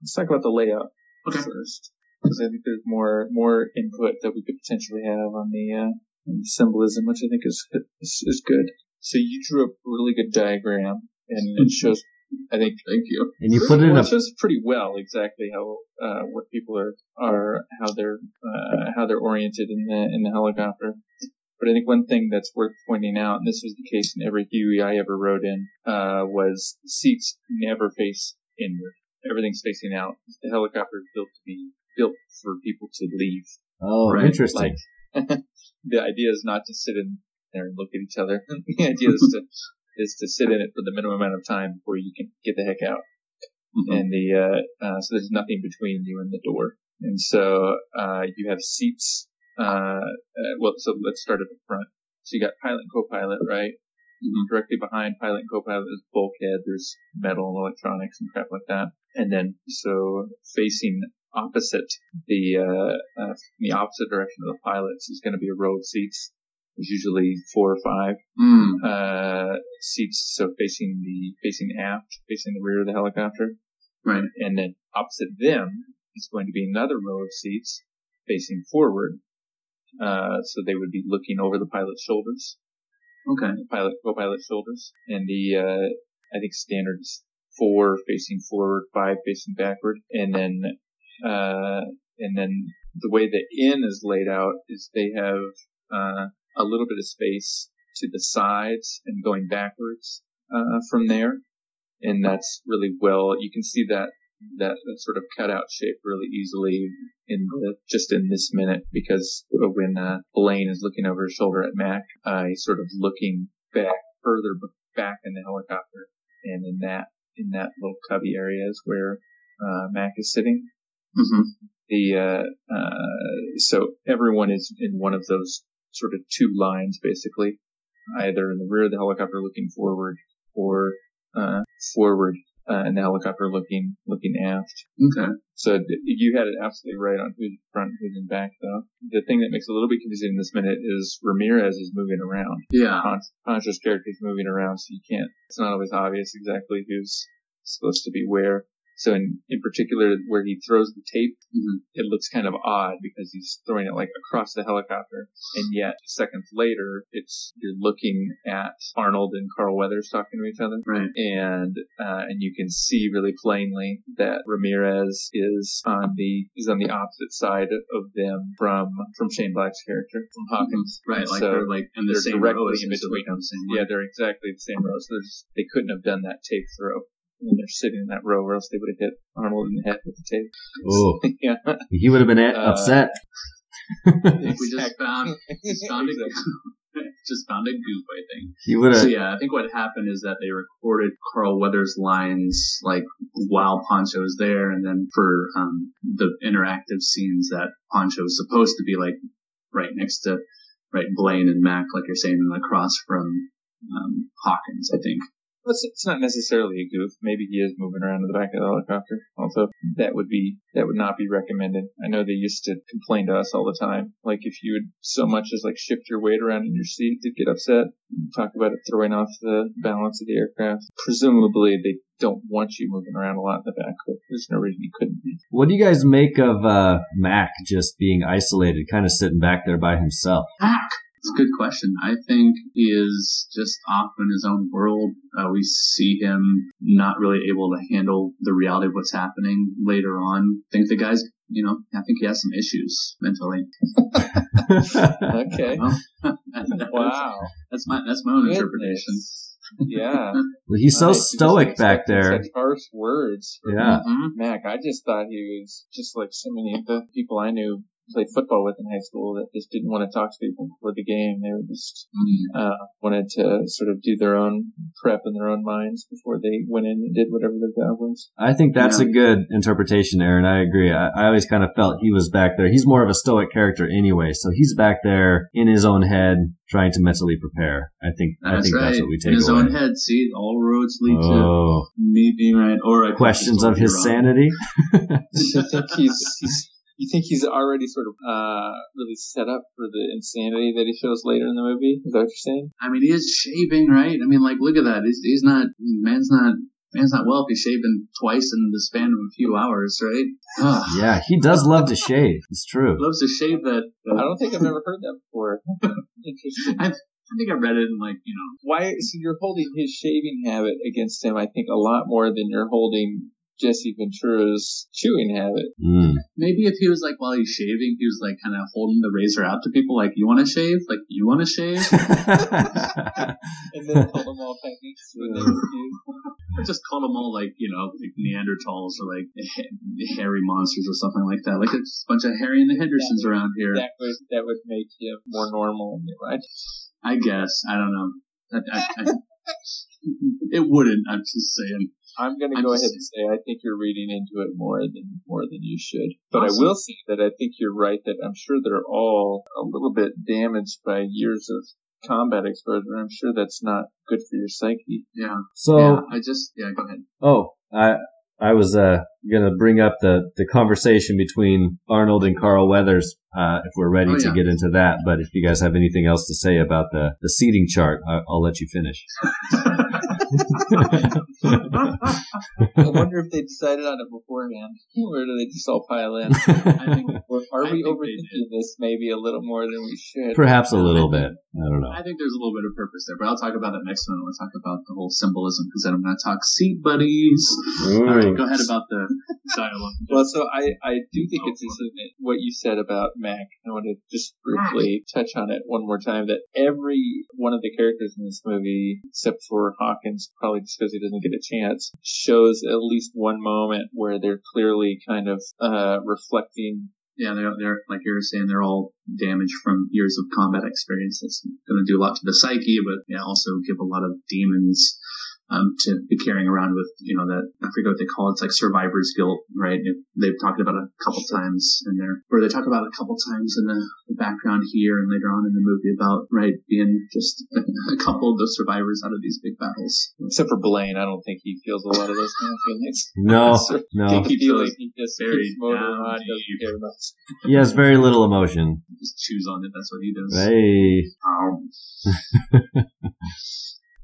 [SPEAKER 3] Let's talk about the layout
[SPEAKER 4] okay.
[SPEAKER 3] first, because I think there's more more input that we could potentially have on the, uh, on the symbolism, which I think is, is is good. So you drew a really good diagram, and it shows. I think
[SPEAKER 4] Thank you.
[SPEAKER 5] And you put it in
[SPEAKER 3] well,
[SPEAKER 5] a
[SPEAKER 3] it shows pretty well exactly how uh, what people are are how they're uh, how they're oriented in the in the helicopter. But I think one thing that's worth pointing out, and this was the case in every Huey I ever rode in, uh, was seats never face inward. Everything's facing out. The helicopter is built to be built for people to leave.
[SPEAKER 5] oh,
[SPEAKER 4] Right,
[SPEAKER 5] interesting.
[SPEAKER 3] Like [LAUGHS] the idea is not to sit in there and look at each other. [LAUGHS] the idea is to is to sit in it for the minimum amount of time before you can get the heck out
[SPEAKER 4] Mhm.
[SPEAKER 3] and the uh, uh, so there's nothing between you and the door, and so uh, you have seats. Uh, uh, well, so let's start at the front. So you got pilot and co-pilot, right?
[SPEAKER 4] Mhm.
[SPEAKER 3] Directly behind pilot and co-pilot is bulkhead. There's metal and electronics and crap like that. And then so facing opposite the uh, uh, the opposite direction of the pilots is going to be a row of seats. There's usually four or five
[SPEAKER 4] Mm.
[SPEAKER 3] uh, seats, so facing the facing aft, facing the rear of the helicopter,
[SPEAKER 4] Right.
[SPEAKER 3] and then opposite them is going to be another row of seats facing forward. Uh, so they would be looking over the pilot's shoulders,
[SPEAKER 4] Okay.
[SPEAKER 3] the pilot co-pilot's shoulders, and the uh, I think standards four facing forward, five facing backward, and then uh, and then the way the inn is laid out is they have uh, a little bit of space to the sides and going backwards uh, from there, and that's really well. You can see that that, that sort of cutout shape really easily in the, just in this minute because when uh, Blaine is looking over his shoulder at Mac, uh, he's sort of looking back further back in the helicopter, and in that in that little cubby area is where uh, Mac is sitting
[SPEAKER 4] hmm
[SPEAKER 3] the uh, uh, so everyone is in one of those sort of two lines basically, either in the rear of the helicopter looking forward or uh, forward uh, in the helicopter looking looking aft.
[SPEAKER 4] Okay.
[SPEAKER 3] So you had it absolutely right on who's in front, who's in back though. The thing that makes it a little bit confusing in this minute is Ramirez is moving around.
[SPEAKER 4] Yeah.
[SPEAKER 3] Pon- Poncho's character is moving around, so you can't. It's not always obvious exactly who's supposed to be where. So in, in particular, where he throws the tape,
[SPEAKER 4] Mhm.
[SPEAKER 3] it looks kind of odd because he's throwing it like across the helicopter, and yet seconds later, it's you're looking at Arnold and Carl Weathers talking to each other,
[SPEAKER 4] Right.
[SPEAKER 3] and uh, and you can see really plainly that Ramirez is on the is on the opposite side of them from from Shane Black's character from Hawkins,
[SPEAKER 4] Right. Like
[SPEAKER 3] So
[SPEAKER 4] they're like in the
[SPEAKER 3] they're
[SPEAKER 4] same
[SPEAKER 3] directly in between.
[SPEAKER 4] same
[SPEAKER 3] Yeah, they're exactly the same rows. There's, they couldn't have done that tape throw when they're sitting in that row, or else they would have hit Arnold in the head with the tape.
[SPEAKER 5] Oh, [LAUGHS]
[SPEAKER 3] yeah,
[SPEAKER 5] he would have been a-
[SPEAKER 3] Uh,
[SPEAKER 5] upset.
[SPEAKER 4] I we just found, just found it.
[SPEAKER 3] Exactly. [LAUGHS]
[SPEAKER 4] just found a goof, I think.
[SPEAKER 5] He would have.
[SPEAKER 4] So
[SPEAKER 5] have.
[SPEAKER 4] yeah, I think what happened is that they recorded Carl Weathers' lines like while Poncho was there, and then for um, the interactive scenes that Poncho was supposed to be like right next to right Blaine and Mac, like you're saying, across from um, Hawkins, I think.
[SPEAKER 3] Well, It's, it's not necessarily a goof. Maybe he is moving around in the back of the helicopter. Also, that would be that would not be recommended. I know they used to complain to us all the time. Like if you would so much as like shift your weight around in your seat, they'd get upset. Talk about it throwing off the balance of the aircraft. Presumably, they don't want you moving around a lot in the back, but there's no reason you couldn't be.
[SPEAKER 5] What do you guys make of uh, Mac just being isolated, kind of sitting back there by himself?
[SPEAKER 4] Mac. It's a good question. I think he is just off in his own world. Uh, we see him not really able to handle the reality of what's happening later on. I think the guy's, you know, I think he has some issues mentally. [LAUGHS]
[SPEAKER 3] Okay. [LAUGHS]
[SPEAKER 4] Well, that-
[SPEAKER 3] Wow.
[SPEAKER 4] That's my that's my own interpretation.
[SPEAKER 3] Yeah. [LAUGHS]
[SPEAKER 5] Well, he's so
[SPEAKER 3] Right,
[SPEAKER 5] stoic back there.
[SPEAKER 3] Such harsh words. from
[SPEAKER 5] Yeah.
[SPEAKER 4] Mhm.
[SPEAKER 3] Mac, I just thought he was just like so many of the people I knew played football with in high school that just didn't want to talk to people before the game. They were just
[SPEAKER 4] Mm.
[SPEAKER 3] uh, wanted to sort of do their own prep in their own minds before they went in and did whatever their job was.
[SPEAKER 5] I think that's
[SPEAKER 4] Yeah.
[SPEAKER 5] a good interpretation, Aaron. I agree. I, I always kind of felt he was back there. He's more of a stoic character anyway, so he's back there in his own head trying to mentally prepare. I think I
[SPEAKER 4] That's
[SPEAKER 5] think
[SPEAKER 4] right.
[SPEAKER 5] that's what we take
[SPEAKER 4] in his
[SPEAKER 5] away.
[SPEAKER 4] own head. See, all roads lead to
[SPEAKER 5] oh,
[SPEAKER 4] me being right, or I
[SPEAKER 5] questions of his
[SPEAKER 4] wrong.
[SPEAKER 5] sanity.
[SPEAKER 3] you [LAUGHS] think [LAUGHS] he's, he's you think he's already sort of uh, really set up for the insanity that he shows later in the movie? Is that what you're saying?
[SPEAKER 4] I mean, he is shaving, right? I mean, like, look at that. He's, he's not, man's not, man's not well if he's shaving twice in the span of a few hours, right? Ugh. [SIGHS]
[SPEAKER 5] Yeah, he does love to shave. It's true.
[SPEAKER 4] Loves to shave that.
[SPEAKER 3] I don't think I've ever heard that before. [LAUGHS] Interesting.
[SPEAKER 4] I think I read it in like, you know,
[SPEAKER 3] Why? So you're holding his shaving habit against him, I think, a lot more than you're holding Jesse Ventura's chewing habit.
[SPEAKER 5] Mm.
[SPEAKER 4] maybe if he was like, while he's shaving, he was like kind of holding the razor out to people, like, you want to shave? Like, you want to shave? [LAUGHS]
[SPEAKER 3] And then told them all techniques when they [LAUGHS] refused.
[SPEAKER 4] or just call them all like, you know, like Neanderthals or like ha- [LAUGHS] hairy monsters or something like that. Like, it's a bunch of Harry and the Hendersons around here.
[SPEAKER 3] That would that would make him more normal in your life.
[SPEAKER 4] I guess. I don't know. I, I, I, it wouldn't. I'm just saying.
[SPEAKER 3] I'm going to go
[SPEAKER 4] just-
[SPEAKER 3] ahead and say I think you're reading into it more than more than you should. But
[SPEAKER 4] Awesome.
[SPEAKER 3] I will say that I think you're right that I'm sure they're all a little bit damaged by years of combat exposure. I'm sure that's not good for your psyche.
[SPEAKER 4] Yeah.
[SPEAKER 5] so,
[SPEAKER 4] yeah. I just. Yeah. Go ahead.
[SPEAKER 5] oh, I I was uh, gonna bring up the the conversation between Arnold and Carl Weathers uh, if we're ready
[SPEAKER 4] Oh,
[SPEAKER 5] to
[SPEAKER 4] yeah.
[SPEAKER 5] get into that. But if you guys have anything else to say about the the seating chart, I, I'll let you finish. [LAUGHS]
[SPEAKER 3] I wonder if they decided on it beforehand, or do they just all pile in?
[SPEAKER 4] I think. [LAUGHS]
[SPEAKER 3] Or are
[SPEAKER 4] I
[SPEAKER 3] we
[SPEAKER 4] think
[SPEAKER 3] overthinking this maybe a little more than we should?
[SPEAKER 5] Perhaps a little bit. I don't know.
[SPEAKER 4] I think there's a little bit of purpose there, but I'll talk about that next one. We'll talk about the whole symbolism because then I'm going to talk seat buddies. All right, go ahead about the dialogue. [LAUGHS]
[SPEAKER 3] Well, so I, I do think it's interesting what you said about Mac. I want to just briefly touch on it one more time. That every one of the characters in this movie, except for Hawkins, probably just because he doesn't get a chance, shows at least one moment where they're clearly kind of uh, reflecting.
[SPEAKER 4] Yeah, they're, they're like you were saying, they're all damaged from years of combat experience. That's going to do a lot to the psyche, but yeah, also give a lot of demons um, to be carrying around with, you know, that I forget what they call it. It's like survivor's guilt, right? They've talked about it a couple times in there, or they talk about it a couple times in the, the background here and later on in the movie about right being just a, [LAUGHS] a couple of the survivors out of these big battles.
[SPEAKER 3] Except for Blaine, I don't think he feels a lot of those kind of feelings. [LAUGHS]
[SPEAKER 5] No, [LAUGHS]
[SPEAKER 3] Sort
[SPEAKER 5] no.
[SPEAKER 3] get the
[SPEAKER 4] Keeps
[SPEAKER 3] feeling
[SPEAKER 4] those
[SPEAKER 3] he just
[SPEAKER 4] very
[SPEAKER 3] keeps
[SPEAKER 4] down
[SPEAKER 3] on, doesn't.
[SPEAKER 5] He has very little emotion.
[SPEAKER 4] Just chews on it. That's what he does.
[SPEAKER 5] Hey.
[SPEAKER 4] Um,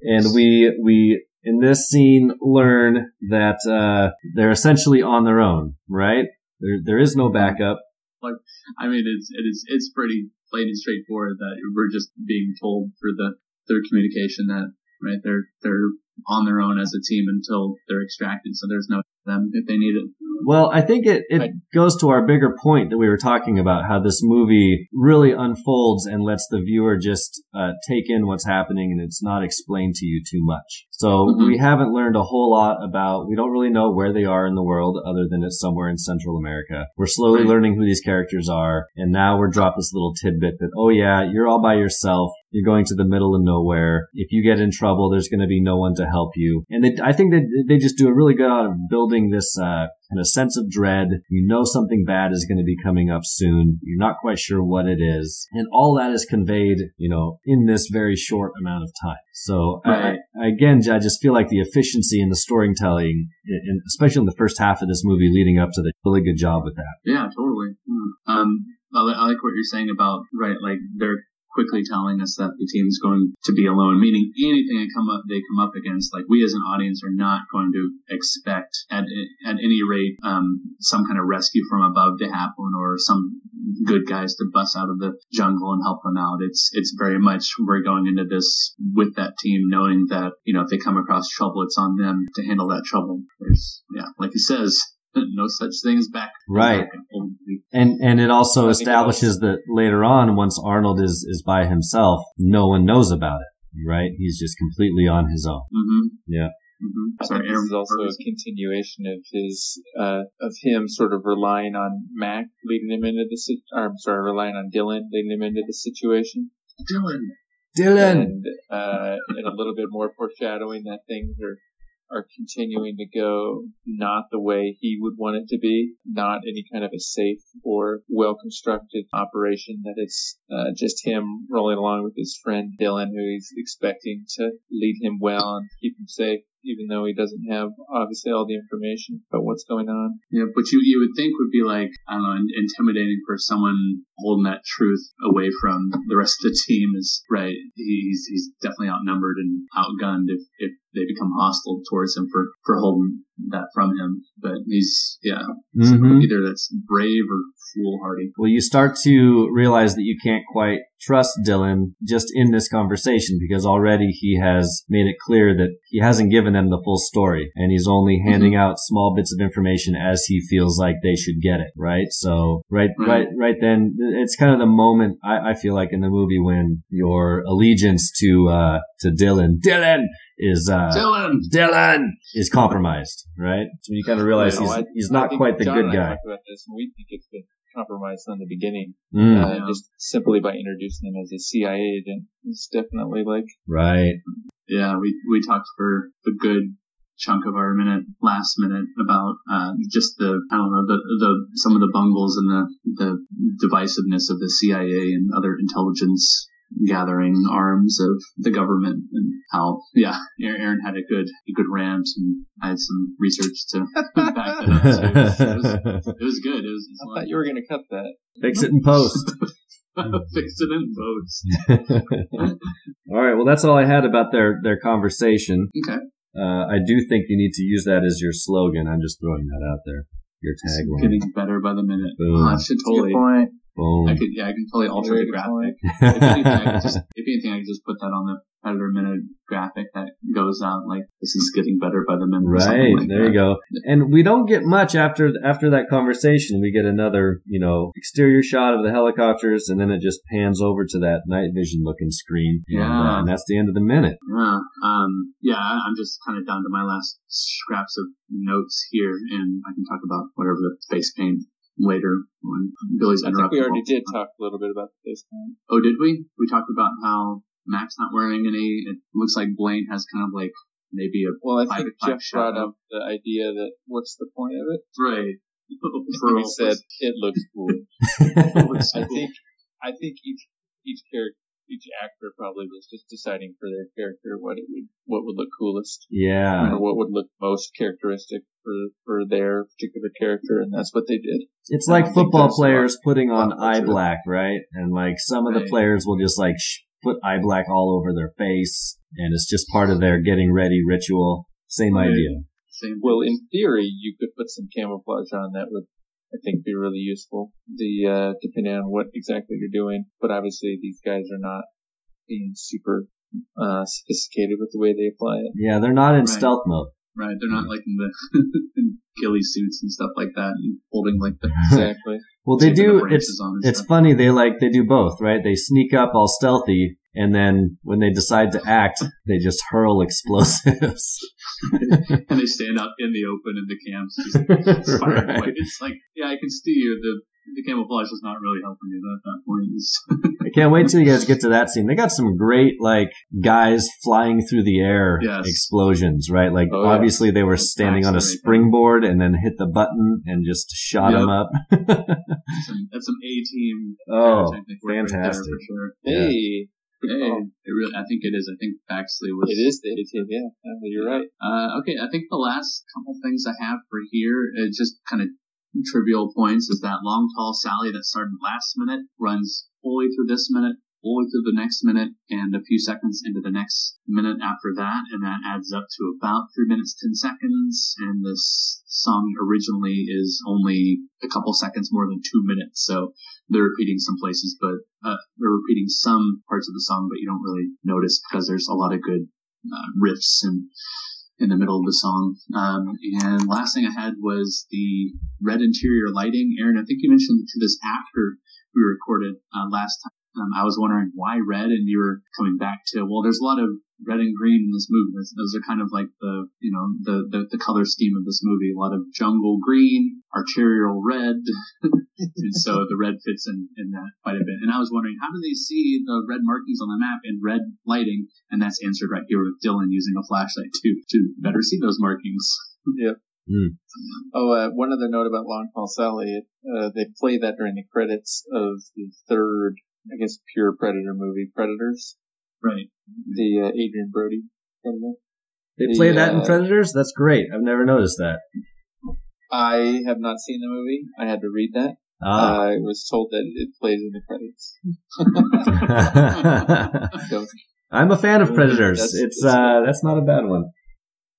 [SPEAKER 5] and we we in this scene learn that uh, they're essentially on their own, right? There there is no backup.
[SPEAKER 4] Like, I mean, it's it is it's pretty plain and straightforward that we're just being told through the through communication that right they're they're on their own as a team until they're extracted. So there's no them if they need it.
[SPEAKER 5] Well, I think it, it
[SPEAKER 3] I-
[SPEAKER 5] goes to our bigger point that we were talking about, how this movie really unfolds and lets the viewer just uh, take in what's happening and it's not explained to you too much. So
[SPEAKER 4] Mhm.
[SPEAKER 5] we haven't learned a whole lot about, we don't really know where they are in the world other than it's somewhere in Central America. We're slowly
[SPEAKER 4] Right.
[SPEAKER 5] learning who these characters are. And now we're dropped this little tidbit that, oh yeah, you're all by yourself. You're going to the middle of nowhere. If you get in trouble, there's going to be no one to help you. And they, I think that they just do a really good job of building this, uh, kind of sense of dread. You know something bad is going to be coming up soon. You're not quite sure what it is. And all that is conveyed, you know, in this very short amount of time. So
[SPEAKER 4] Right.
[SPEAKER 5] I, I, I just feel like the efficiency in the storytelling, and especially in the first half of this movie leading up to the really good job with that.
[SPEAKER 4] Yeah, totally. Yeah. Um, I like what you're saying about right, like they're quickly telling us that the team's going to be alone, meaning anything they come up they come up against, like we as an audience are not going to expect at at any rate um, some kind of rescue from above to happen or some good guys to bust out of the jungle and help them out. It's it's very much we're going into this with that team knowing that you know if they come across trouble, it's on them to handle that trouble. There's yeah, like he says. No such thing as back.
[SPEAKER 5] Right.
[SPEAKER 4] and.
[SPEAKER 5] And and it also
[SPEAKER 3] I
[SPEAKER 5] establishes that later on, once Arnold is is by himself, no one knows about it. Right? He's just completely on his own.
[SPEAKER 4] Mm-hmm.
[SPEAKER 5] Yeah.
[SPEAKER 4] Mm-hmm.
[SPEAKER 3] I
[SPEAKER 4] Sorry,
[SPEAKER 3] think this is also
[SPEAKER 4] what
[SPEAKER 3] a continuation of his uh, of him sort of relying on Mac leading him into the sit- or, I'm sorry, relying on Dillon leading him into the situation,
[SPEAKER 4] Dillon.
[SPEAKER 5] Dillon.
[SPEAKER 3] and uh, and a little bit more foreshadowing that things are are continuing to go not the way he would want it to be, not any kind of a safe or well constructed operation. That it's uh, just him rolling along with his friend Dillon, who he's expecting to lead him well and keep him safe, even though he doesn't have obviously all the information about what's going on.
[SPEAKER 4] Yeah, but you you would think would be like I don't know, intimidating for someone holding that truth away from the rest of the team is right. He's he's definitely outnumbered and outgunned if if they become hostile towards him for for holding that from him. But he's yeah, so
[SPEAKER 5] Mhm.
[SPEAKER 4] either that's brave or foolhardy.
[SPEAKER 5] Well, you start to realize that you can't quite trust Dillon just in this conversation because already he has made it clear that he hasn't given them the full story and he's only handing out small bits of information as he feels like they should get it, right? So right, right,
[SPEAKER 4] Right.
[SPEAKER 5] right then it's kind of the moment I, I feel like in the movie when your allegiance to, uh, to Dillon, Dillon is, uh,
[SPEAKER 4] Dillon.
[SPEAKER 5] Dillon is compromised, right? So you kind of realize
[SPEAKER 3] know,
[SPEAKER 5] he's,
[SPEAKER 3] I-
[SPEAKER 5] he's not quite the
[SPEAKER 3] John
[SPEAKER 5] good guy.
[SPEAKER 3] we think it's been compromised from the beginning.
[SPEAKER 5] Mm,
[SPEAKER 3] uh,
[SPEAKER 4] Yeah.
[SPEAKER 3] just simply by introducing him as a CIA agent. It's definitely like,
[SPEAKER 5] right.
[SPEAKER 4] Yeah, we we talked for a good chunk of our minute last minute about uh, just the I don't know the the some of the bungles and the the divisiveness of the CIA and other intelligence gathering arms of the government and how yeah Aaron Aaron had a good a good rant and I had some research to [LAUGHS] back that up too. It was, it was, it was good. It was, it [LAUGHS]
[SPEAKER 3] I
[SPEAKER 4] was
[SPEAKER 3] thought you were going to cut that.
[SPEAKER 5] Fix it in post. [LAUGHS]
[SPEAKER 4] Fix it in post.
[SPEAKER 5] all right. Well, that's all I had about their, their conversation.
[SPEAKER 4] Okay.
[SPEAKER 5] Uh, I do think you need to use that as your slogan. I'm just throwing that out there. Your
[SPEAKER 4] It's
[SPEAKER 5] tagline.
[SPEAKER 4] getting better by the minute.
[SPEAKER 5] Boom.
[SPEAKER 4] Oh, I should totally.
[SPEAKER 3] point.
[SPEAKER 5] Boom.
[SPEAKER 4] I could, yeah, I can totally alter
[SPEAKER 3] Very
[SPEAKER 4] the graphic. If anything, I could just, if anything, I could just put that on the editor minute graphic that goes out like this is getting better by the minute.
[SPEAKER 5] Right.
[SPEAKER 4] like
[SPEAKER 5] there you go. And we don't get much after, after that conversation. We get another, you know, exterior shot of the helicopters and then it just pans over to that night vision looking screen. And, uh, and that's the end of the minute.
[SPEAKER 4] Yeah, um, yeah, I'm just kind of down to my last scraps of notes here, and I can talk about whatever the face paint later when Billy's
[SPEAKER 3] I think we already did talk a little bit about the face paint.
[SPEAKER 4] Oh, did we? We talked about how Mac's not wearing any. It looks like Blaine has kind of like maybe a
[SPEAKER 3] Well, I think Jeff brought up the idea that what's the point of it?
[SPEAKER 4] right. [LAUGHS]
[SPEAKER 3] And we said it looks cool. [LAUGHS] I think I think each each character each actor probably was just deciding for their character what it would what would look coolest
[SPEAKER 5] yeah.
[SPEAKER 3] or what would look most characteristic for for their particular character, and that's what they did.
[SPEAKER 5] It's like football players putting on eye black, right? And like some of the players will just like sh- put eye black all over their face, and it's just part of their getting ready ritual. Same
[SPEAKER 4] Right.
[SPEAKER 5] idea.
[SPEAKER 4] Same
[SPEAKER 3] Well, in theory, you could put some camouflage on that would, I think, be really useful. The uh, depending on what exactly you're doing, but obviously these guys are not being super uh, sophisticated with the way they apply it.
[SPEAKER 5] Yeah, they're not in
[SPEAKER 4] Right.
[SPEAKER 5] stealth mode.
[SPEAKER 4] Right. They're not like [LAUGHS] in the in ghillie suits and stuff like that, and holding like the [LAUGHS]
[SPEAKER 3] Exactly.
[SPEAKER 5] Well, they
[SPEAKER 4] taking the
[SPEAKER 5] do. It's it's
[SPEAKER 4] stuff.
[SPEAKER 5] funny. They like they do both, right? They sneak up all stealthy, And then when they decide to act, they just hurl explosives. [LAUGHS]
[SPEAKER 4] and they stand up in the open in the camps, just firing
[SPEAKER 5] Right.
[SPEAKER 4] It's like, yeah, I can see you. The the camouflage is not really helping you at that point.
[SPEAKER 5] I can't wait till you guys get to that scene. They got some great like guys flying through the air
[SPEAKER 4] Yes.
[SPEAKER 5] explosions, right? Like
[SPEAKER 3] Oh, yeah.
[SPEAKER 5] obviously they were standing on a springboard and then hit the button and just shot
[SPEAKER 4] Yep.
[SPEAKER 5] them up.
[SPEAKER 4] that's [LAUGHS] some, that's some A team.
[SPEAKER 5] Oh,
[SPEAKER 4] pyrotechnic work right
[SPEAKER 5] fantastic.
[SPEAKER 4] for sure.
[SPEAKER 5] Yeah.
[SPEAKER 3] Hey,
[SPEAKER 4] Hey, it really, I think it is. I think Baxley was.
[SPEAKER 3] it is the A-Team, yeah. Uh, You're right.
[SPEAKER 4] Uh, okay, I think the last couple things I have for here, uh, just kind of trivial points, is that long tall Sally that started last minute runs fully through this minute, fully through the next minute, and a few seconds into the next minute after that, and that adds up to about three minutes ten seconds. And this song originally is only a couple seconds more than two minutes, so they're repeating some places, but uh, they're repeating some parts of the song, but you don't really notice because there's a lot of good uh, riffs and in the middle of the song. Um, and last thing I had was the red interior lighting. Aaron, I think you mentioned to this after we recorded uh, last time. Um, I was wondering why red, and you were coming back to well, there's a lot of red and green in this movie. Those, those are kind of like the you know the, the the color scheme of this movie. A lot of jungle green, arterial red, [LAUGHS] and so the red fits in in that quite a bit. And I was wondering how do they see the red markings on the map in red lighting? And that's answered right here with Dillon using a flashlight to to better see those markings. [LAUGHS]
[SPEAKER 3] Oh, uh, one other note about Long Tall Sally. Uh, they play that during the credits of the third, I guess, pure Predator movie, Predators.
[SPEAKER 4] Right.
[SPEAKER 3] The uh, Adrien Brody Predator.
[SPEAKER 5] They
[SPEAKER 3] The,
[SPEAKER 5] play that in
[SPEAKER 3] uh,
[SPEAKER 5] Predators? That's great. I've never noticed that.
[SPEAKER 3] I have not seen the movie. I had to read that.
[SPEAKER 5] Ah.
[SPEAKER 3] I was told that it plays in the credits. [LAUGHS] So,
[SPEAKER 5] I'm a fan of Predators.
[SPEAKER 3] That's-
[SPEAKER 5] it's
[SPEAKER 3] that's-
[SPEAKER 5] uh that's not a bad one.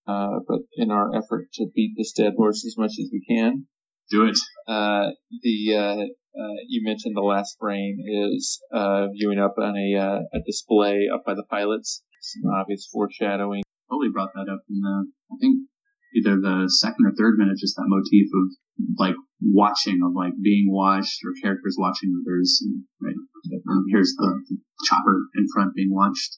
[SPEAKER 3] uh, but in our effort to beat this dead horse as much as we can,
[SPEAKER 4] Do it.
[SPEAKER 3] uh, the uh, you mentioned the last frame is uh, viewing up on a uh, a display up by the pilots. Some obvious foreshadowing.
[SPEAKER 4] Totally brought that up in the I think either the second or third minute, just that motif of like watching, of like being watched or characters watching others. And, right. Um, here's the chopper in front being watched.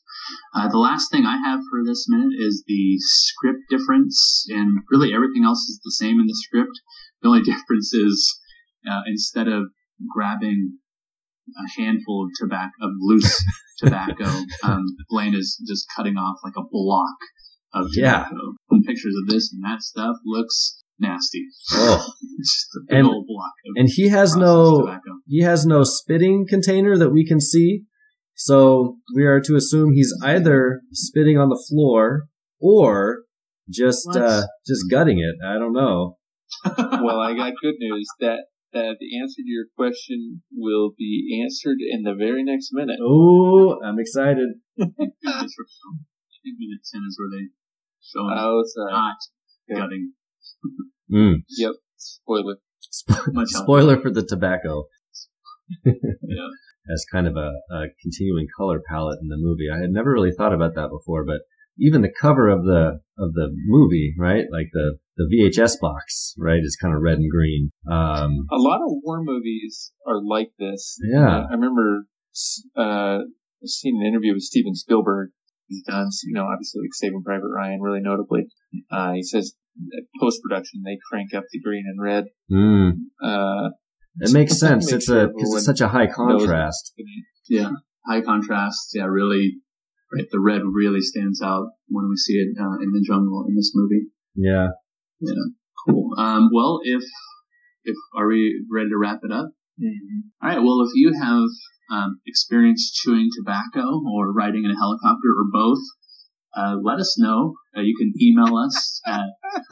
[SPEAKER 4] Uh, the last thing I have for this minute is the script difference, and really everything else is the same in the script. The only [LAUGHS] difference is uh, instead of grabbing a handful of tobacco, of loose [LAUGHS] tobacco, um, Blaine is just cutting off like a block of
[SPEAKER 5] Yeah.
[SPEAKER 4] tobacco. And pictures of this and that stuff looks nasty.
[SPEAKER 5] Oh. [LAUGHS]
[SPEAKER 4] just a big
[SPEAKER 5] And-
[SPEAKER 4] old block of
[SPEAKER 5] And he has no
[SPEAKER 4] tobacco.
[SPEAKER 5] he has no spitting container that we can see. So we are to assume he's either spitting on the floor or just uh just gutting it. I don't know. [LAUGHS]
[SPEAKER 3] well, I got good news that that the answer to your question will be answered in the very next minute.
[SPEAKER 5] Oh, I'm excited.
[SPEAKER 4] I think minute 10 is where they show him
[SPEAKER 3] Oh, sorry.
[SPEAKER 4] not
[SPEAKER 3] Yeah.
[SPEAKER 4] gutting. [LAUGHS]
[SPEAKER 5] Mm.
[SPEAKER 3] Yep. Spoiler. [LAUGHS]
[SPEAKER 4] Much.
[SPEAKER 5] Spoiler for the tobacco. [LAUGHS]
[SPEAKER 4] Yeah.
[SPEAKER 5] As kind of a, a continuing color palette in the movie. I had never really thought about that before, but even the cover of the of the movie, right? Like the the VHS box, right, is kind of red and green. Um,
[SPEAKER 3] A lot of war movies are like this.
[SPEAKER 5] Yeah.
[SPEAKER 3] Uh, I remember uh, seeing an interview with Steven Spielberg. He's done, you know, obviously like Saving Private Ryan, really notably. Uh, he says post production they crank up the green and red.
[SPEAKER 5] mm,
[SPEAKER 3] Uh,
[SPEAKER 5] it makes
[SPEAKER 3] Make
[SPEAKER 5] sense. It's
[SPEAKER 3] sure
[SPEAKER 5] a it's such a high contrast.
[SPEAKER 4] Yeah. High contrast. Yeah, really. Right. The red really stands out when we see it uh, in the jungle in this movie.
[SPEAKER 5] Yeah. Yeah.
[SPEAKER 4] Cool. Um, well, if if are we ready to wrap it up?
[SPEAKER 3] mm-hmm.
[SPEAKER 4] All right. Well, if you have um, experienced chewing tobacco or riding in a helicopter or both, uh, let us know. Uh, you can email us at [LAUGHS]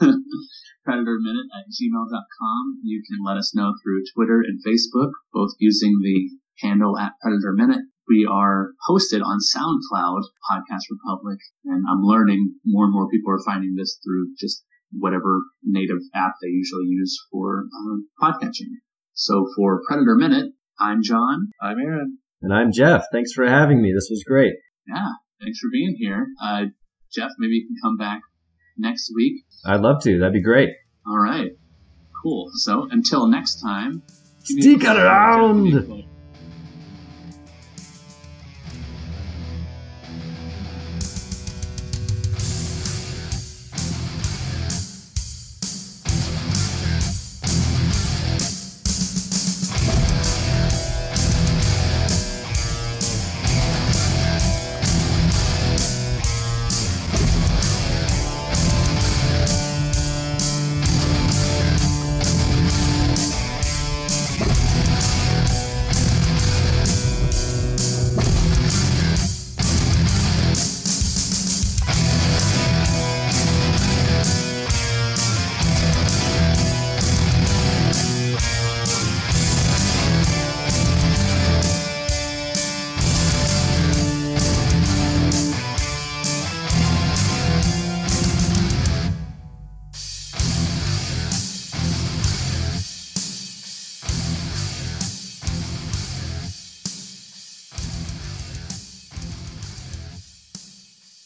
[SPEAKER 4] predatorminute at gmail.com. You can let us know through Twitter and Facebook, both using the handle at Predator Minute. We are hosted on SoundCloud, Podcast Republic, and I'm learning more and more people are finding this through just whatever native app they usually use for um, podcatching. So for Predator Minute, I'm John.
[SPEAKER 3] I'm Aaron.
[SPEAKER 5] And I'm Jeff. Thanks for having me. This was great.
[SPEAKER 4] Yeah, thanks for being here. Uh, Jeff, maybe you can come back next week.
[SPEAKER 5] I'd love to. That'd be great.
[SPEAKER 4] All right. Cool. So until next time. give me a
[SPEAKER 5] Stick
[SPEAKER 4] call.
[SPEAKER 5] around.